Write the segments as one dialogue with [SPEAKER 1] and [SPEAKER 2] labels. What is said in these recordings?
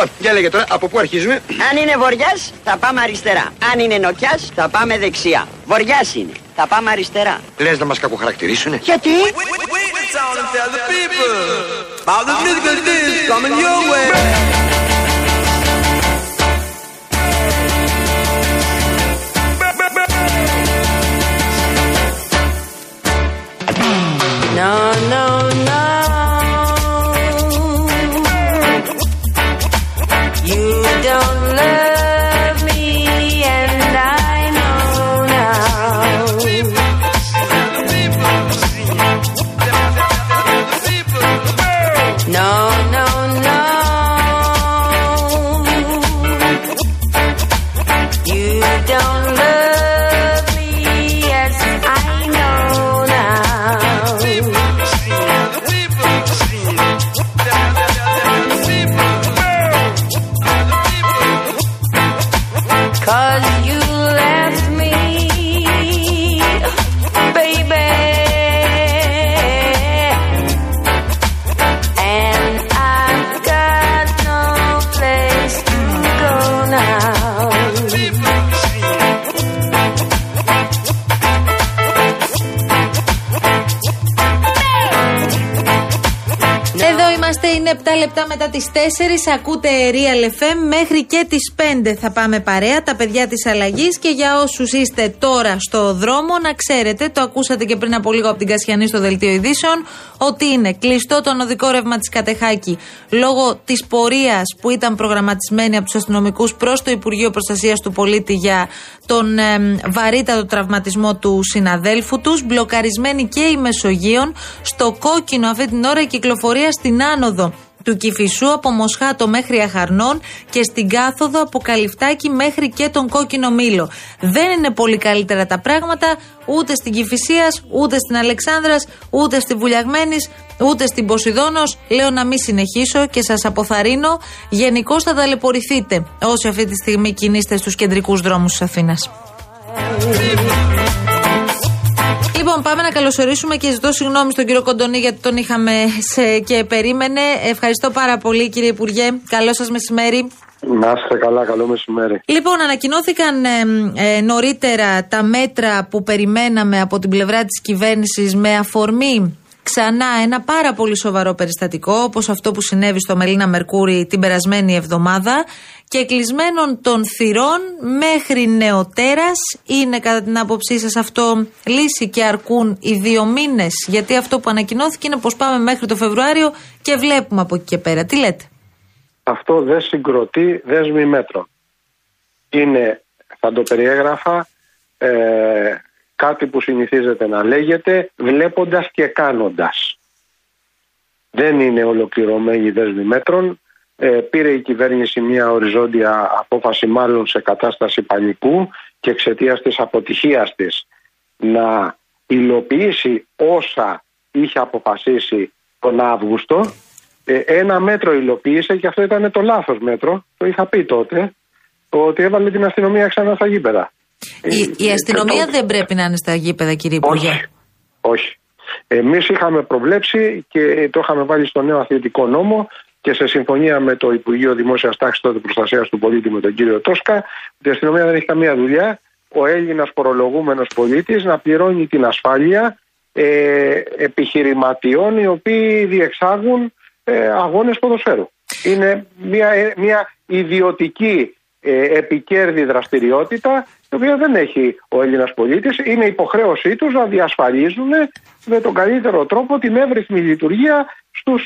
[SPEAKER 1] Λοιπόν, για λέγε τώρα, από πού αρχίζουμε.
[SPEAKER 2] Αν είναι βοριά, θα πάμε αριστερά. Αν είναι νοτιά, θα πάμε δεξιά. Βοριά είναι. Θα πάμε αριστερά.
[SPEAKER 1] Λε να μα κακοχαρακτηρίσουνε.
[SPEAKER 2] Γιατί?
[SPEAKER 3] No,
[SPEAKER 4] είναι 7 λεπτά μετά τις 4. Ακούτε Real FM. Μέχρι και τις 5 θα πάμε παρέα, τα παιδιά της αλλαγής. Και για όσους είστε τώρα στο δρόμο, να ξέρετε, το ακούσατε και πριν από λίγο από την Κασιανή στο Δελτίο Ειδήσεων, ότι είναι κλειστό το οδικό ρεύμα της Κατεχάκη λόγω της πορείας που ήταν προγραμματισμένη από τους αστυνομικούς προς το Υπουργείο Προστασίας του Πολίτη για τον εμ, βαρύτατο τραυματισμό του συναδέλφου τους. Μπλοκαρισμένη και η Μεσογείων. Στο κόκκινο αυτή την ώρα η κυκλοφορία στην άνοδο του Κηφισού από Μοσχάτο μέχρι Αχαρνών και στην κάθοδο από Καλυφτάκη μέχρι και τον Κόκκινο Μήλο. Δεν είναι πολύ καλύτερα τα πράγματα ούτε στην Κηφισίας, ούτε στην Αλεξάνδρας, ούτε στη Βουλιαγμένης, ούτε στην Ποσειδώνος. Λέω να μην συνεχίσω και σας αποθαρρύνω. Γενικώ θα ταλαιπωρηθείτε όσοι αυτή τη στιγμή κινείστε στους κεντρικούς δρόμους της Αθήνας. Λοιπόν, πάμε να καλωσορίσουμε και ζητώ συγγνώμη στον κύριο Κοντονή γιατί τον είχαμε σε, και περίμενε. Ευχαριστώ πάρα πολύ, κύριε Υπουργέ. Καλό σας μεσημέρι.
[SPEAKER 5] Να είστε καλά, καλό μεσημέρι.
[SPEAKER 4] Λοιπόν, ανακοινώθηκαν ε, ε, νωρίτερα τα μέτρα που περιμέναμε από την πλευρά της κυβέρνησης με αφορμή ξανά ένα πάρα πολύ σοβαρό περιστατικό όπως αυτό που συνέβη στο Μελίνα Μερκούρη την περασμένη εβδομάδα και κλεισμένων των θυρών μέχρι νεοτέρας είναι κατά την άποψή σας αυτό λύση και αρκούν οι δύο μήνες; Γιατί αυτό που ανακοινώθηκε είναι πως πάμε μέχρι το Φεβρουάριο και βλέπουμε από εκεί και πέρα. Τι λέτε;
[SPEAKER 5] Αυτό δεν συγκροτεί δέσμη μέτρων. Είναι, θα το περιέγραφα, ε, κάτι που συνηθίζεται να λέγεται βλέποντας και κάνοντας. Δεν είναι ολοκληρωμένη δέσμη μέτρων. Ε, πήρε η κυβέρνηση μια οριζόντια απόφαση μάλλον σε κατάσταση πανικού και εξαιτίας της αποτυχίας της να υλοποιήσει όσα είχε αποφασίσει τον Αύγουστο ε, ένα μέτρο υλοποίησε και αυτό ήταν το λάθος μέτρο, το είχα πει τότε, ότι έβαλε την αστυνομία ξανά στα γήπεδα.
[SPEAKER 4] Η, η
[SPEAKER 5] Ε,
[SPEAKER 4] αστυνομία
[SPEAKER 5] και
[SPEAKER 4] δεν πρέπει να είναι στα γήπεδα, κύριε Υπουργέ.
[SPEAKER 5] όχι. Όχι. Εμείς είχαμε προβλέψει και το είχαμε βάλει στο νέο αθλητικό νόμο και σε συμφωνία με το Υπουργείο Δημόσιας Τάξης τότε Προστασίας του Πολίτη με τον κύριο Τόσκα, ότι η αστυνομία δεν έχει καμία δουλειά. Ο Έλληνας φορολογούμενος πολίτης να πληρώνει την ασφάλεια ε, επιχειρηματιών οι οποίοι διεξάγουν ε, αγώνες ποδοσφαίρου. Είναι μια, ε, μια ιδιωτική ε, επικέρδη δραστηριότητα η οποία δεν έχει ο Έλληνας πολίτης. Είναι υποχρέωσή τους να διασφαλίζουν με τον καλύτερο τρόπο την εύρυθμη λειτουργία στους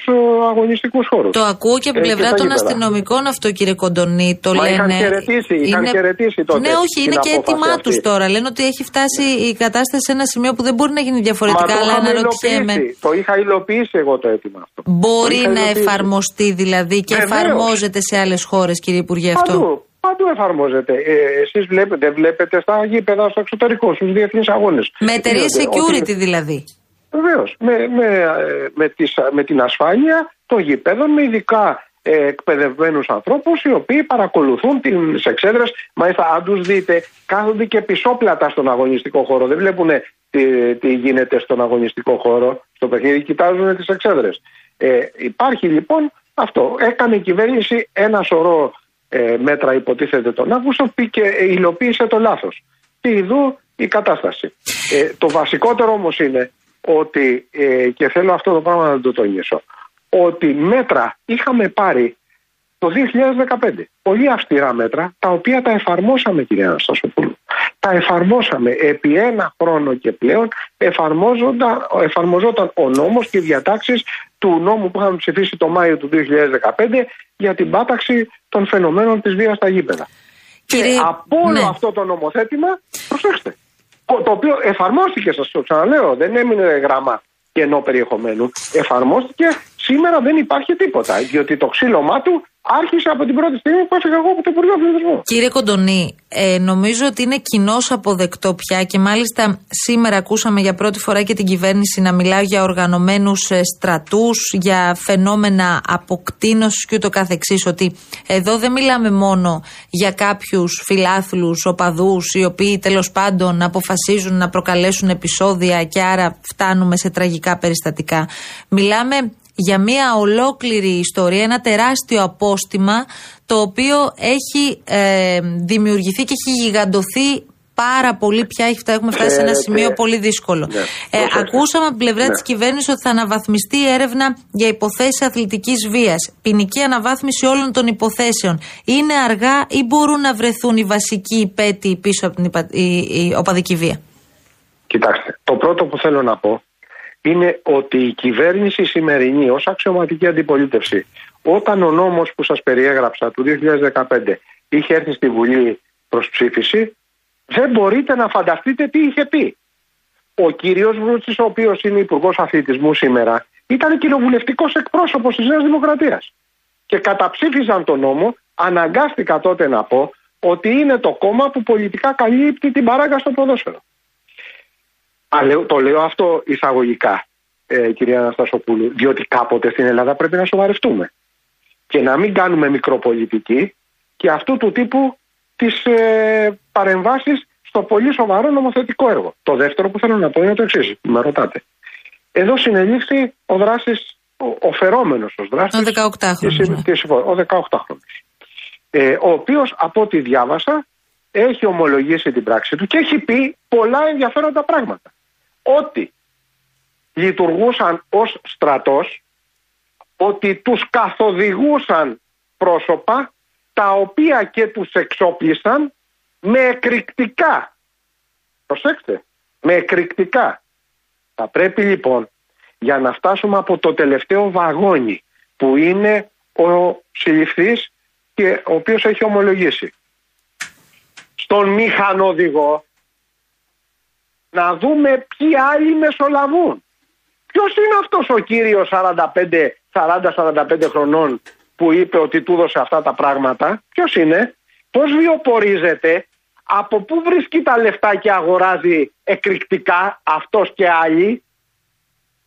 [SPEAKER 5] αγωνιστικούς χώρους.
[SPEAKER 4] Το ακούω και από την πλευρά των αστυνομικών αυτό, κύριε Κοντονή. Το
[SPEAKER 5] Μα
[SPEAKER 4] λένε.
[SPEAKER 5] είχαν χαιρετήσει, είχαν χαιρετήσει τότε
[SPEAKER 4] Ναι, όχι,
[SPEAKER 5] την
[SPEAKER 4] είναι και
[SPEAKER 5] απόφαση
[SPEAKER 4] έτοιμά τους
[SPEAKER 5] αυτή.
[SPEAKER 4] τώρα. Λένε ότι έχει φτάσει η κατάσταση σε ένα σημείο που δεν μπορεί να γίνει
[SPEAKER 5] Μα
[SPEAKER 4] διαφορετικά.
[SPEAKER 5] το
[SPEAKER 4] Αλλά
[SPEAKER 5] είχαμε
[SPEAKER 4] αναρωτιέμαι.
[SPEAKER 5] υλοποιήσει. Το είχα υλοποιήσει εγώ το αίτημα αυτό. Το
[SPEAKER 4] Μπορεί
[SPEAKER 5] είχα
[SPEAKER 4] να
[SPEAKER 5] υλοποιήσει.
[SPEAKER 4] εφαρμοστεί δηλαδή και
[SPEAKER 5] Βεβαίως.
[SPEAKER 4] εφαρμόζεται σε άλλες χώρες, κύριε Υπουργέ, αυτό;
[SPEAKER 5] Παντού, παντού εφαρμόζεται. Ε, εσείς βλέπετε, βλέπετε στα γήπεδα στο εξωτερικό, στους διεθνείς αγώνες.
[SPEAKER 4] Με εταιρείες
[SPEAKER 5] Γίνεται
[SPEAKER 4] security
[SPEAKER 5] ότι-
[SPEAKER 4] δηλαδή.
[SPEAKER 5] Βεβαίως. Με, με, ε, με, τις- με την ασφάλεια των γηπέδων, με ειδικά ε, εκπαιδευμένους ανθρώπους οι οποίοι παρακολουθούν τις εξέδρες. Μάλιστα, αν τους δείτε, κάθονται και πισόπλατα στον αγωνιστικό χώρο. Δεν βλέπουν τι, τι γίνεται στον αγωνιστικό χώρο. Στο παιχνίδι κοιτάζουν τις εξέδρες. Ε, υπάρχει λοιπόν Αυτό. Έκανε η κυβέρνηση ένα σωρό ε, μέτρα υποτίθεται τον Αύγουστο και υλοποίησε το λάθος. Και ειδού η κατάσταση. Ε, το βασικότερο όμως είναι ότι, ε, και θέλω αυτό το πράγμα να το τονίσω, ότι μέτρα είχαμε πάρει το 2015. Πολύ αυστηρά μέτρα, τα οποία τα εφαρμόσαμε κυρία Αναστασοπούλου. Τα εφαρμόσαμε επί ένα χρόνο και πλέον εφαρμόζονταν, εφαρμοζόταν ο νόμος και οι διατάξεις του νόμου που είχαμε ψηφίσει το Μάιο του 2015 για την πάταξη των φαινομένων της βίας στα γήπεδα.
[SPEAKER 4] Κύριε-
[SPEAKER 5] Και από όλο
[SPEAKER 4] ναι.
[SPEAKER 5] αυτό το νομοθέτημα, προσέξτε, το οποίο εφαρμόστηκε, σας το ξαναλέω, δεν έμεινε γράμμα κενό περιεχομένου. Εφαρμόστηκε, σήμερα δεν υπάρχει τίποτα, διότι το ξύλωμά του άρχισε από την πρώτη στιγμή που έφυγα εγώ από το Υπουργείο Αθλητισμού.
[SPEAKER 4] Κύριε Κοντονή, ε, νομίζω ότι είναι κοινώς αποδεκτό πια και μάλιστα σήμερα ακούσαμε για πρώτη φορά και την κυβέρνηση να μιλάει για οργανωμένους στρατούς, για φαινόμενα αποκτήνωσης και ούτω καθεξής, ότι εδώ δεν μιλάμε μόνο για κάποιους φιλάθλους, οπαδούς, οι οποίοι τέλος πάντων αποφασίζουν να προκαλέσουν επεισόδια και άρα φτάνουμε σε τραγικά περιστατικά. Μιλάμε για μια ολόκληρη ιστορία, ένα τεράστιο απόστημα το οποίο έχει ε, δημιουργηθεί και έχει γιγαντωθεί πάρα πολύ πια. Έχει φτάσει- Έχουμε φτάσει σε ένα
[SPEAKER 5] Ξέρετε,
[SPEAKER 4] σημείο πολύ δύσκολο.
[SPEAKER 5] ναι,
[SPEAKER 4] ε,
[SPEAKER 5] προσέξτε.
[SPEAKER 4] ακούσαμε από την πλευρά
[SPEAKER 5] Ναι.
[SPEAKER 4] της κυβέρνησης ότι θα αναβαθμιστεί η έρευνα για υποθέσεις αθλητικής βίας. Ποινική αναβάθμιση όλων των υποθέσεων. Είναι αργά ή μπορούν να βρεθούν οι βασικοί υπέτειοι πίσω από την υπα- η, η οπαδική βία;
[SPEAKER 5] Κοιτάξτε, το πρώτο που θέλω να πω είναι ότι η κυβέρνηση σημερινή ως αξιωματική αντιπολίτευση όταν ο νόμος που σας περιέγραψα του 2015 είχε έρθει στη Βουλή προς ψήφιση δεν μπορείτε να φανταστείτε τι είχε πει. Ο κύριος Βρούτσης ο οποίος είναι υπουργός αθλητισμού σήμερα ήταν κοινοβουλευτικός εκπρόσωπος της Νέας Δημοκρατίας και καταψήφισαν τον νόμο αναγκάστηκα τότε να πω ότι είναι το κόμμα που πολιτικά καλύπτει την παράγκα στο ποδόσφαιρο. Α, λέω- το λέω αυτό εισαγωγικά, ε, κυρία Αναστασοπούλου, διότι κάποτε στην Ελλάδα πρέπει να σοβαρευτούμε και να μην κάνουμε μικροπολιτική και αυτού του τύπου τις ε, παρεμβάσεις στο πολύ σοβαρό νομοθετικό έργο. Το δεύτερο που θέλω να πω είναι το εξής, με ρωτάτε. Εδώ συνελήφθη ο δράσης, ο, ο φερόμενος ως δράστης.
[SPEAKER 4] Ο 18χρονος,
[SPEAKER 5] της συμ-
[SPEAKER 4] ναι.
[SPEAKER 5] της συμφω- Ο 18χρονος. Ε, ο οποίος από ό,τι διάβασα έχει ομολογήσει την πράξη του και έχει πει πολλά ενδιαφέροντα πράγματα. Ότι λειτουργούσαν ως στρατός, ότι τους καθοδηγούσαν πρόσωπα τα οποία και τους εξόπλισαν με εκρηκτικά. Προσέξτε, με εκρηκτικά. Θα πρέπει λοιπόν για να φτάσουμε από το τελευταίο βαγόνι που είναι ο συλληφθής και ο οποίος έχει ομολογήσει. Στον μηχανοδηγό να δούμε ποιοι άλλοι μεσολαβούν. Ποιος είναι αυτός ο κύριος 40-45 χρονών που είπε ότι του έδωσε αυτά τα πράγματα; Ποιος είναι, πώς βιοπορίζεται, από πού βρίσκει τα λεφτά και αγοράζει εκρηκτικά αυτός και άλλοι;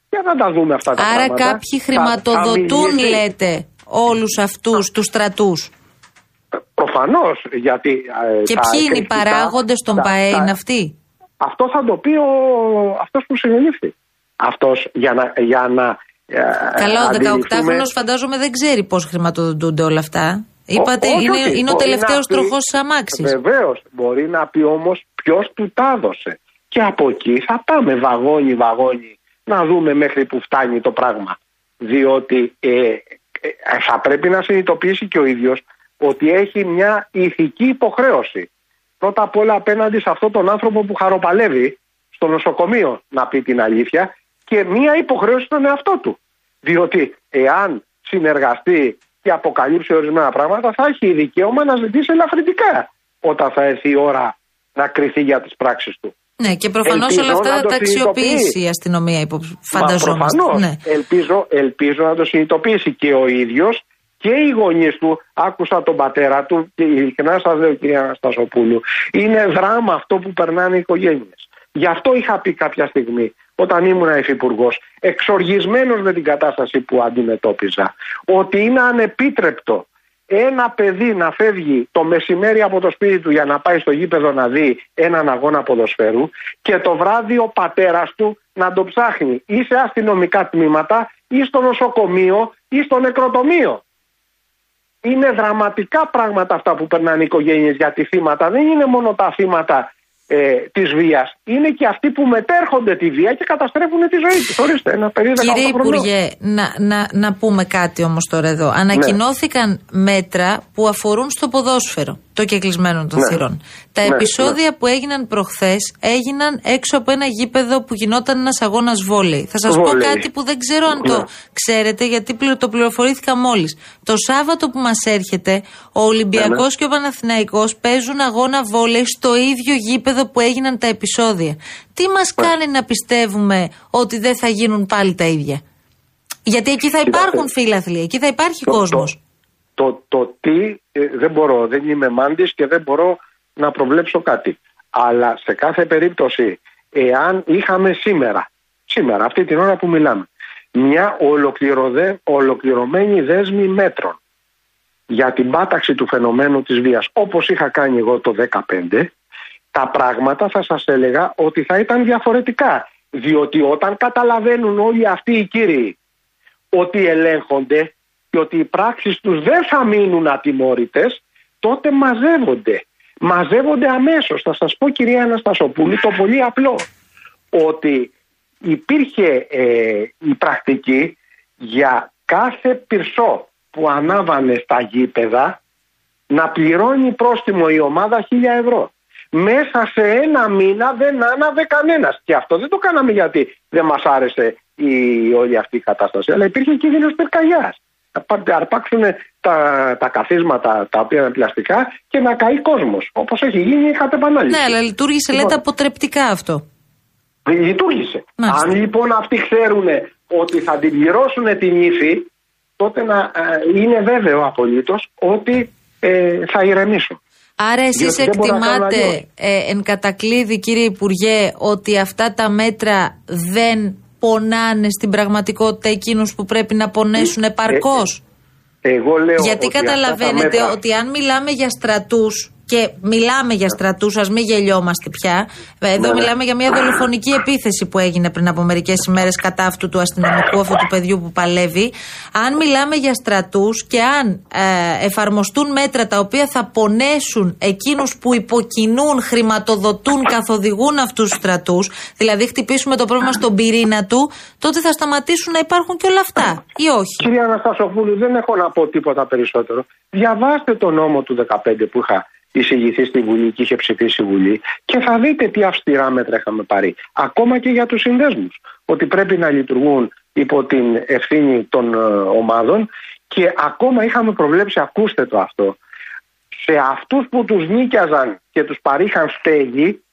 [SPEAKER 5] Για να τα δούμε αυτά τα
[SPEAKER 4] Άρα
[SPEAKER 5] πράγματα.
[SPEAKER 4] κάποιοι
[SPEAKER 5] Θα-
[SPEAKER 4] χρηματοδοτούν,
[SPEAKER 5] θα μιλήσει-
[SPEAKER 4] λέτε, όλους αυτούς τους στρατούς.
[SPEAKER 5] Προφανώς, γιατί... ε,
[SPEAKER 4] Και
[SPEAKER 5] τα
[SPEAKER 4] ποιοι είναι οι
[SPEAKER 5] εκρηκτικά-
[SPEAKER 4] παράγοντες των
[SPEAKER 5] τα-
[SPEAKER 4] ΠΑΕ,
[SPEAKER 5] τα-
[SPEAKER 4] είναι αυτοί;
[SPEAKER 5] Αυτό θα το πει ο, αυτός που συνελήφθη. Αυτός για να... Για να ε,
[SPEAKER 4] Καλά, ο
[SPEAKER 5] αντιληφθούμε-
[SPEAKER 4] 18χρονο φαντάζομαι δεν ξέρει πώς χρηματοδοτούνται όλα αυτά. Είπατε,
[SPEAKER 5] Ό- όχι,
[SPEAKER 4] είναι,
[SPEAKER 5] όχι.
[SPEAKER 4] είναι ο
[SPEAKER 5] Μπορεί
[SPEAKER 4] τελευταίος
[SPEAKER 5] να πει-
[SPEAKER 4] τροχός της αμάξης.
[SPEAKER 5] Βεβαίως. Μπορεί να πει όμως ποιος του τα έδωσε. Και από εκεί θα πάμε βαγόνι βαγόνι να δούμε μέχρι που φτάνει το πράγμα. Διότι ε, ε, θα πρέπει να συνειδητοποιήσει και ο ίδιος ότι έχει μια ηθική υποχρέωση. Πρώτα απ' όλα απέναντι σε αυτόν τον άνθρωπο που χαροπαλεύει στο νοσοκομείο να πει την αλήθεια και μια υποχρέωση στον εαυτό του. Διότι εάν συνεργαστεί και αποκαλύψει ορισμένα πράγματα θα έχει δικαίωμα να ζητήσει ελαφρυντικά όταν θα έρθει η ώρα να κριθεί για τις πράξεις του.
[SPEAKER 4] Ναι, και προφανώς
[SPEAKER 5] Ελπίζω
[SPEAKER 4] όλα αυτά
[SPEAKER 5] να
[SPEAKER 4] θα
[SPEAKER 5] το
[SPEAKER 4] τα αξιοποιήσει
[SPEAKER 5] συνειδητοποιεί.
[SPEAKER 4] η αστυνομία, υπο...
[SPEAKER 5] Μα
[SPEAKER 4] φανταζόμαστε.
[SPEAKER 5] προφανώς.
[SPEAKER 4] Ναι.
[SPEAKER 5] Ελπίζω, ελπίζω να το συνειδητοποιήσει και ο ίδιος και οι γονείς του. Άκουσα τον πατέρα του και ειλικρινά σας λέω, κυρία Αναστασοπούλου, είναι δράμα αυτό που περνάνε οι οικογένειες. Γι' αυτό είχα πει κάποια στιγμή, όταν ήμουν υφυπουργός, εξοργισμένος με την κατάσταση που αντιμετώπιζα, ότι είναι ανεπίτρεπτο ένα παιδί να φεύγει το μεσημέρι από το σπίτι του για να πάει στο γήπεδο να δει έναν αγώνα ποδοσφαίρου και το βράδυ ο πατέρας του να το ψάχνει ή σε αστυνομικά τμήματα ή στο νοσοκομείο ή στο νεκροτομείο. Είναι δραματικά πράγματα αυτά που περνάνε οι οικογένειες για τη θύματα. Δεν είναι μόνο τα θύματα ε, της βίας. Είναι και αυτοί που μετέρχονται τη βία και καταστρέφουν τη ζωή τους. Ορίστε, ένα περίοδο
[SPEAKER 4] Κύριε Υπουργέ, να, να, να πούμε κάτι όμως τώρα εδώ. Ανακοινώθηκαν μέτρα που αφορούν στο ποδόσφαιρο το κεκλεισμένο των
[SPEAKER 5] Ναι.
[SPEAKER 4] θυρών. Τα
[SPEAKER 5] Ναι,
[SPEAKER 4] επεισόδια που έγιναν προχθές έγιναν έξω από ένα γήπεδο που γινόταν ένας αγώνας βόλεϊ. Θα σας πω
[SPEAKER 5] Βόλεϊ.
[SPEAKER 4] κάτι που δεν ξέρω αν
[SPEAKER 5] Ναι.
[SPEAKER 4] το ξέρετε, γιατί πληρο- το πληροφορήθηκα μόλις. Το Σάββατο που μας έρχεται, ο Ολυμπιακός
[SPEAKER 5] Ναι,
[SPEAKER 4] και ο Παναθηναϊκός παίζουν αγώνα βόλεϊ στο ίδιο γήπεδο που έγιναν τα επεισόδια. Τι μας
[SPEAKER 5] Ναι.
[SPEAKER 4] κάνει να πιστεύουμε ότι δεν θα γίνουν πάλι τα ίδια; Γιατί εκεί θα
[SPEAKER 5] Κοιτάξτε.
[SPEAKER 4] υπάρχουν φίλαθλοι, εκεί θα υπάρχει
[SPEAKER 5] Το-
[SPEAKER 4] κόσμος.
[SPEAKER 5] Το, το τι ε, δεν μπορώ, δεν είμαι μάντης και δεν μπορώ να προβλέψω κάτι. Αλλά σε κάθε περίπτωση, εάν είχαμε σήμερα, σήμερα, αυτή την ώρα που μιλάμε, μια ολοκληρωδε, ολοκληρωμένη δέσμη μέτρων για την πάταξη του φαινομένου της βίας, όπως είχα κάνει εγώ το 2015, τα πράγματα θα σας έλεγα ότι θα ήταν διαφορετικά. Διότι όταν καταλαβαίνουν όλοι αυτοί οι κύριοι ότι ελέγχονται και ότι οι πράξεις τους δεν θα μείνουν ατιμόρυτες, τότε μαζεύονται. Μαζεύονται αμέσως. Θα σας πω κυρία Αναστασοπούλη το πολύ απλό. Ότι υπήρχε ε, η πρακτική για κάθε πυρσό που ανάβανε στα γήπεδα να πληρώνει πρόστιμο η ομάδα 1000 ευρώ. Μέσα σε ένα μήνα δεν άναβε κανένας. Και αυτό δεν το κάναμε γιατί δεν μας άρεσε η, όλη αυτή η κατάσταση. Αλλά υπήρχε κίνδυνος πυρκαγιάς. Να αρπάξουν τα, τα καθίσματα τα οποία είναι πλαστικά και να καεί κόσμος. Όπως έχει γίνει κατ' επανάληψη.
[SPEAKER 4] Ναι, αλλά λειτουργήσε, λέτε,
[SPEAKER 5] Λοιπόν.
[SPEAKER 4] αποτρεπτικά αυτό.
[SPEAKER 5] Λειτουργήσε.
[SPEAKER 4] Μάλιστα.
[SPEAKER 5] Αν λοιπόν αυτοί ξέρουν ότι θα την πληρώσουν την ύφη, τότε να ε, είναι βέβαιο απολύτως ότι ε, θα ηρεμήσουν.
[SPEAKER 4] Άρα εσείς
[SPEAKER 5] Διότι δεν μπορώ να κάνω
[SPEAKER 4] εκτιμάτε
[SPEAKER 5] αλλιώς.
[SPEAKER 4] ε, εν κατακλείδη κύριε Υπουργέ ότι αυτά τα μέτρα δεν πονάνε στην πραγματικότητα εκείνους που πρέπει να πονέσουν επαρκώς;
[SPEAKER 5] Εγώ λέω
[SPEAKER 4] Γιατί
[SPEAKER 5] ότι αυτά τα
[SPEAKER 4] καταλαβαίνετε
[SPEAKER 5] μέτρα-
[SPEAKER 4] ότι αν μιλάμε για στρατούς και μιλάμε για στρατούς, ας μην γελιόμαστε πια. Εδώ
[SPEAKER 5] Ναι, ναι.
[SPEAKER 4] μιλάμε για μια δολοφονική επίθεση που έγινε πριν από μερικές ημέρες κατά αυτού του αστυνομικού, αυτού του παιδιού που παλεύει. Αν μιλάμε για στρατούς και αν ε, εφαρμοστούν μέτρα τα οποία θα πονέσουν εκείνους που υποκινούν, χρηματοδοτούν, καθοδηγούν αυτούς τους στρατούς, δηλαδή χτυπήσουμε το πρόβλημα στον πυρήνα του, τότε θα σταματήσουν να υπάρχουν και όλα αυτά. Ή όχι;
[SPEAKER 5] Κυρία Αναστασοπούλου, δεν έχω να πω τίποτα περισσότερο. Διαβάστε το νόμο του 15 που είχα εισηγηθεί στη Βουλή και είχε ψηφίσει η Βουλή και θα δείτε τι αυστηρά μέτρα είχαμε πάρει. Ακόμα και για τους συνδέσμους. Ότι πρέπει να λειτουργούν υπό την ευθύνη των ε, ομάδων και ακόμα είχαμε προβλέψει, ακούστε το αυτό, σε αυτούς που τους νίκιαζαν και τους παρήχαν στέγη,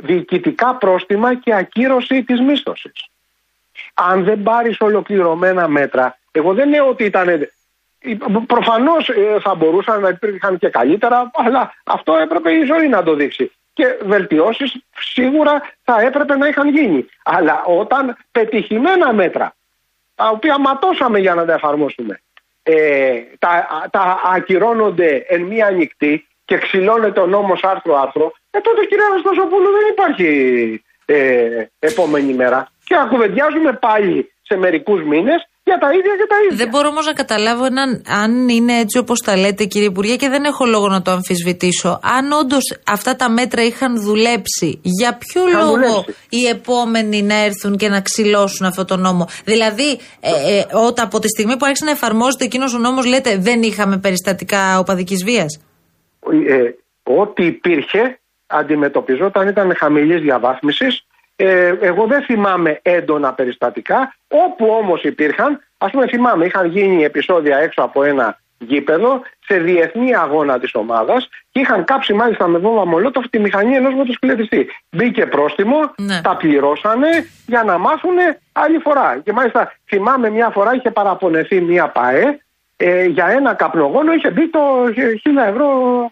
[SPEAKER 5] διοικητικά πρόστιμα και ακύρωση της μίσθωσης. Αν δεν πάρεις ολοκληρωμένα μέτρα, εγώ δεν λέω ότι ήταν Προφανώς θα μπορούσαν να υπήρχαν και καλύτερα, αλλά αυτό έπρεπε η ζωή να το δείξει. Και βελτιώσεις σίγουρα θα έπρεπε να είχαν γίνει. Αλλά όταν πετυχημένα μέτρα, τα οποία ματώσαμε για να τα εφαρμόσουμε, ε, τα, τα ακυρώνονται εν μία νυχτή και ξυλώνεται ο νόμος άρθρο-άρθρο, ε, τότε κύριε Αναστασοπούλου δεν υπάρχει ε, επόμενη μέρα. Και να κουβεντιάζουμε πάλι σε μερικούς μήνες για τα ίδια και τα ίδια.
[SPEAKER 4] Δεν μπορώ όμως να καταλάβω έναν, αν είναι έτσι όπως τα λέτε, κύριε Υπουργέ, και δεν έχω λόγο να το αμφισβητήσω. Αν όντως αυτά τα μέτρα είχαν δουλέψει, για ποιο
[SPEAKER 5] Είχαν
[SPEAKER 4] λόγο
[SPEAKER 5] δουλέψει.
[SPEAKER 4] οι επόμενοι να έρθουν και να ξυλώσουν αυτό το νόμο; Δηλαδή, ε, ε, όταν από τη στιγμή που άρχισε να εφαρμόζεται εκείνος ο νόμος, λέτε δεν είχαμε περιστατικά οπαδικής βίας;
[SPEAKER 5] ε, ό,τι υπήρχε αντιμετωπιζόταν ήταν χαμηλής διαβάθμισης. Ε, εγώ δεν θυμάμαι έντονα περιστατικά. Όπου όμως υπήρχαν, ας πούμε θυμάμαι, είχαν γίνει επεισόδια έξω από ένα γήπεδο σε διεθνή αγώνα της ομάδας και είχαν κάψει μάλιστα με βόμβα μολότοφ τη μηχανή ενός μοτοσυκλετιστή. Μπήκε πρόστιμο,
[SPEAKER 4] Ναι.
[SPEAKER 5] τα πληρώσανε για να μάθουν άλλη φορά. Και μάλιστα θυμάμαι μια φορά είχε παραπονεθεί μια ΠΑΕ ε, για ένα καπνογόνο είχε μπει το 1000 ευρώ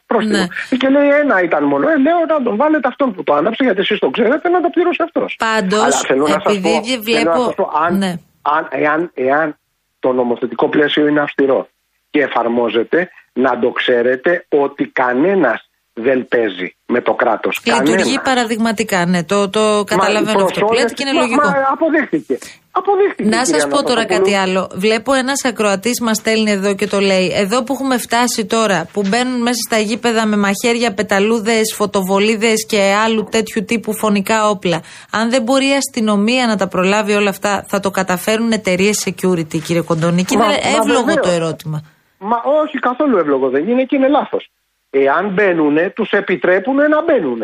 [SPEAKER 5] πρόστιμο.
[SPEAKER 4] Ναι.
[SPEAKER 5] Και λέει ένα ήταν μόνο. Ε, λέω να τον βάλετε αυτόν που το άναψε, γιατί εσείς το ξέρετε, να το πληρώσει αυτός.
[SPEAKER 4] Πάντως, επειδή βλέπω-
[SPEAKER 5] αν,
[SPEAKER 4] ναι.
[SPEAKER 5] αν, εάν, εάν το νομοθετικό πλαίσιο είναι αυστηρό και εφαρμόζεται, να το ξέρετε ότι κανένας δεν παίζει με το κράτος.
[SPEAKER 4] Λειτουργεί
[SPEAKER 5] Κανένας.
[SPEAKER 4] παραδειγματικά, ναι, το, το καταλαβαίνω
[SPEAKER 5] Μα,
[SPEAKER 4] αυτό που
[SPEAKER 5] προς
[SPEAKER 4] λέτε
[SPEAKER 5] όλες-
[SPEAKER 4] και είναι
[SPEAKER 5] μα-
[SPEAKER 4] λογικό.
[SPEAKER 5] Μα, αποδείχθηκε. Αποδείχθηκε.
[SPEAKER 4] Να
[SPEAKER 5] κυρία
[SPEAKER 4] σας πω τώρα
[SPEAKER 5] Νατασοπούλου.
[SPEAKER 4] κάτι άλλο. Βλέπω ένας ακροατής μας στέλνει εδώ και το λέει. Εδώ που έχουμε φτάσει τώρα, που μπαίνουν μέσα στα γήπεδα με μαχαίρια, πεταλούδες, φωτοβολίδες και άλλου τέτοιου τύπου φωνικά όπλα. Αν δεν μπορεί η αστυνομία να τα προλάβει όλα αυτά, θα το καταφέρουν εταιρείες security, κύριε Κοντονή. Και
[SPEAKER 5] Μα-
[SPEAKER 4] είναι
[SPEAKER 5] μα
[SPEAKER 4] εύλογο
[SPEAKER 5] βεβαίως.
[SPEAKER 4] το ερώτημα.
[SPEAKER 5] Μα όχι καθόλου εύλογο δεν είναι και είναι λάθος. Εάν μπαίνουν, τους επιτρέπουν να μπαίνουν.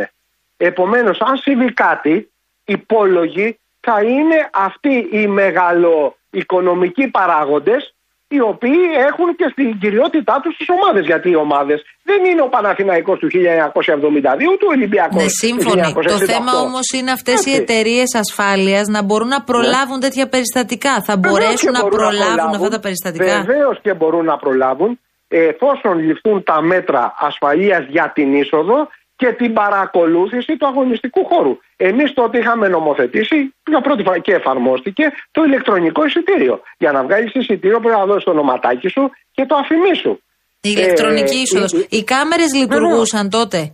[SPEAKER 5] Επομένως, αν συμβεί κάτι, υπόλογοι θα είναι αυτοί οι μεγαλοοικονομικοί παράγοντες οι οποίοι έχουν και στην κυριότητά τους τις ομάδες. Γιατί οι ομάδες δεν είναι ο Παναθηναϊκός του 1972 του Ολυμπιακού.
[SPEAKER 4] Ναι, σύμφωνοι. Το θέμα όμως είναι αυτές οι εταιρείες ασφάλειας να μπορούν να προλάβουν τέτοια περιστατικά. Θα μπορέσουν να προλάβουν αυτά τα περιστατικά.
[SPEAKER 5] Βεβαίως και μπορούν να προλάβουν εφόσον ληφθούν τα μέτρα ασφαλείας για την είσοδο και την παρακολούθηση του αγωνιστικού χώρου. Εμείς τότε είχαμε νομοθετήσει για πρώτη φορά και εφαρμόστηκε το ηλεκτρονικό εισιτήριο. Για να βγάλεις εισιτήριο πρέπει να δώσεις το ονοματάκι σου και το αφημί σου.
[SPEAKER 4] Η ηλεκτρονική
[SPEAKER 5] Ε,
[SPEAKER 4] είσοδος.
[SPEAKER 5] η-
[SPEAKER 4] Οι κάμερες λειτουργούσαν τότε;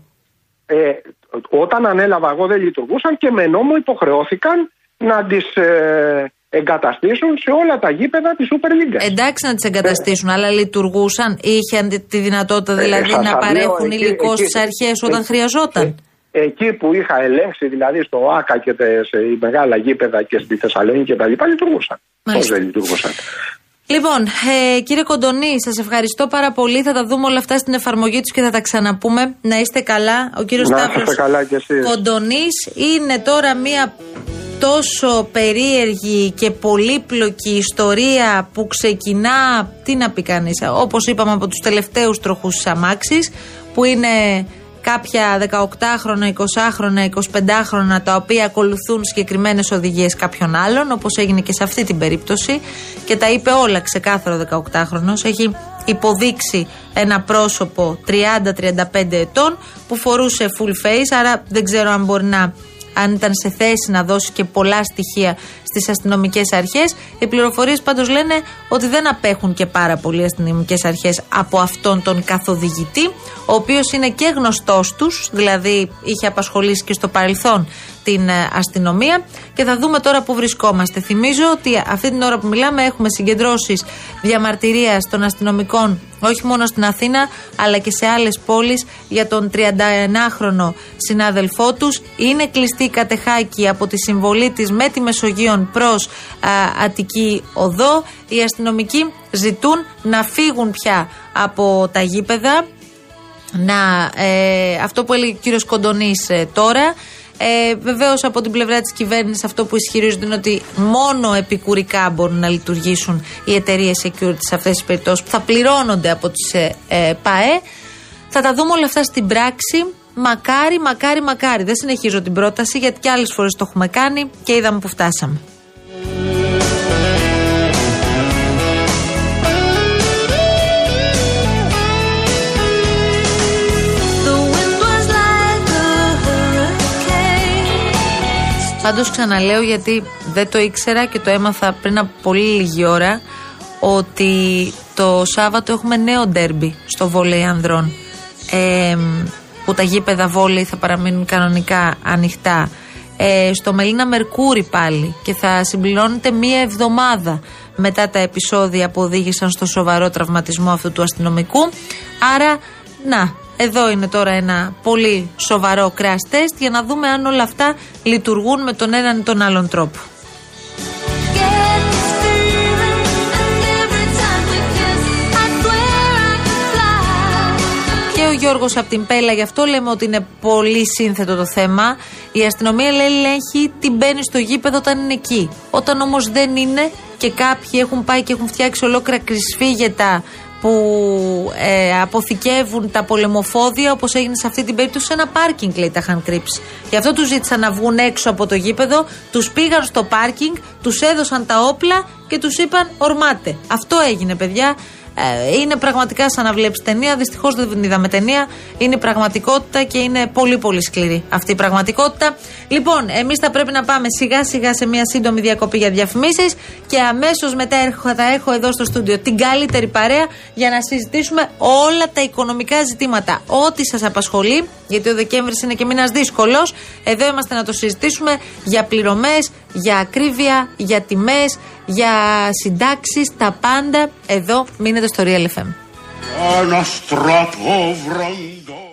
[SPEAKER 5] Ε, όταν ανέλαβα εγώ δεν λειτουργούσαν και με νόμο υποχρεώθηκαν να τις ε, εγκαταστήσουν σε όλα τα γήπεδα της Super League.
[SPEAKER 4] Εντάξει να τις εγκαταστήσουν, αλλά λειτουργούσαν. Είχαν τη δυνατότητα
[SPEAKER 5] Ε,
[SPEAKER 4] δηλαδή
[SPEAKER 5] σας
[SPEAKER 4] να
[SPEAKER 5] τα λέω,
[SPEAKER 4] παρέχουν
[SPEAKER 5] εκεί-
[SPEAKER 4] υλικό
[SPEAKER 5] εκεί-
[SPEAKER 4] στις αρχές όταν
[SPEAKER 5] ε,
[SPEAKER 4] χρειαζόταν.
[SPEAKER 5] ε, εκεί που είχα ελέγξει, δηλαδή στο ΆΚΑ και τε- σε μεγάλα γήπεδα και στη Θεσσαλονίκη και τα λοιπά, λειτουργούσαν. Πώς
[SPEAKER 4] Μάλιστα.
[SPEAKER 5] δεν λειτουργούσαν.
[SPEAKER 4] Λοιπόν, ε, κύριε Κοντονή, σας ευχαριστώ πάρα πολύ. Θα τα δούμε όλα αυτά στην εφαρμογή τους και θα τα ξαναπούμε. Να είστε καλά. Ο κύριος
[SPEAKER 5] Να
[SPEAKER 4] Σταύρος
[SPEAKER 5] είστε καλά κι εσείς.
[SPEAKER 4] Κοντονής είναι τώρα μία τόσο περίεργη και πολύπλοκη ιστορία που ξεκινά, τι να πει κανείς, όπως είπαμε από τους τελευταίους τροχούς της αμάξης, που είναι κάποια 18χρονα, 20χρονα, 25χρονα τα οποία ακολουθούν συγκεκριμένες οδηγίες κάποιων άλλων, όπως έγινε και σε αυτή την περίπτωση και τα είπε όλα ξεκάθαρο 18χρονος. Έχει υποδείξει ένα πρόσωπο 30-35 ετών που φορούσε full face, άρα δεν ξέρω αν μπορεί να αν ήταν σε θέση να δώσει και πολλά στοιχεία στις αστυνομικές αρχές. Οι πληροφορίες πάντως λένε ότι δεν απέχουν και πάρα πολλοί αστυνομικές αρχές από αυτόν τον καθοδηγητή, ο οποίος είναι και γνωστός τους, δηλαδή είχε απασχολήσει και στο παρελθόν την ε, αστυνομία και θα δούμε τώρα που βρισκόμαστε. Θυμίζω ότι αυτή την ώρα που μιλάμε έχουμε συγκεντρώσεις διαμαρτυρίας των αστυνομικών όχι μόνο στην Αθήνα αλλά και σε άλλες πόλεις για τον 31χρονο συνάδελφό τους. Είναι κλειστή η κατεχάκη από τη συμβολή της με τη Μεσογείων προς α, Αττική Οδό. Οι αστυνομικοί ζητούν να φύγουν πια από τα γήπεδα να, ε, αυτό που έλεγε ο κύριος Κοντονής τώρα. Ε, Βεβαίως από την πλευρά της κυβέρνησης αυτό που ισχυρίζονται είναι ότι μόνο επικουρικά μπορούν να λειτουργήσουν οι εταιρείες security σε αυτές τις περιπτώσεις που θα πληρώνονται από τις ε, ε, ΠΑΕ. Θα τα δούμε όλα αυτά στην πράξη. Μακάρι, μακάρι, μακάρι. Δεν συνεχίζω την πρόταση γιατί και άλλες φορές το έχουμε κάνει και είδαμε που φτάσαμε. Πάντως ξαναλέω γιατί δεν το ήξερα και το έμαθα πριν από πολύ λίγη ώρα ότι το Σάββατο έχουμε νέο ντέρμπι στο βόλεϊ ανδρών. Ε, που τα γήπεδα βόλεϊ θα παραμείνουν κανονικά ανοιχτά. Ε, στο Μελίνα Μερκούρι πάλι. Και θα συμπληρώνεται μία εβδομάδα μετά τα επεισόδια που οδήγησαν στο σοβαρό τραυματισμό αυτού του αστυνομικού. Άρα να εδώ είναι τώρα ένα πολύ σοβαρό crash test για να δούμε αν όλα αυτά λειτουργούν με τον έναν ή τον άλλον τρόπο.
[SPEAKER 3] Get this feeling, and every time we kiss, I swear I could fly.
[SPEAKER 4] Και ο Γιώργος από την Πέλα, γι' αυτό λέμε ότι είναι πολύ σύνθετο το θέμα. Η αστυνομία λέει ελέγχει τι μπαίνει στο γήπεδο όταν είναι εκεί. Όταν όμως δεν είναι και κάποιοι έχουν πάει και έχουν φτιάξει ολόκληρα κρυσφύγετα που ε, αποθηκεύουν τα πολεμοφόδια όπως έγινε σε αυτή την περίπτωση σε ένα πάρκινγκ λέει τα είχαν κρύψει. Γι' αυτό τους ζήτησαν να βγουν έξω από το γήπεδο, τους πήγαν στο πάρκινγκ, τους έδωσαν τα όπλα και τους είπαν ορμάτε. Αυτό έγινε παιδιά. Ε, είναι πραγματικά σαν να βλέπεις ταινία. Δυστυχώς δεν είδαμε ταινία. Είναι η πραγματικότητα και είναι πολύ πολύ σκληρή αυτή η πραγματικότητα. Λοιπόν, εμείς θα πρέπει να πάμε σιγά σιγά σε μια σύντομη διακοπή για διαφημίσεις και αμέσως μετά έρχω- θα έχω εδώ στο στούντιο την καλύτερη παρέα για να συζητήσουμε όλα τα οικονομικά ζητήματα. Ό,τι σας απασχολεί, γιατί ο Δεκέμβρης είναι και μήνας δύσκολος. Εδώ είμαστε να το συζητήσουμε για πληρωμές, για ακρίβεια, για τιμές, για συντάξεις, τα πάντα. Εδώ μείνετε στο Real FM.
[SPEAKER 6] Ένας στρατό βροντός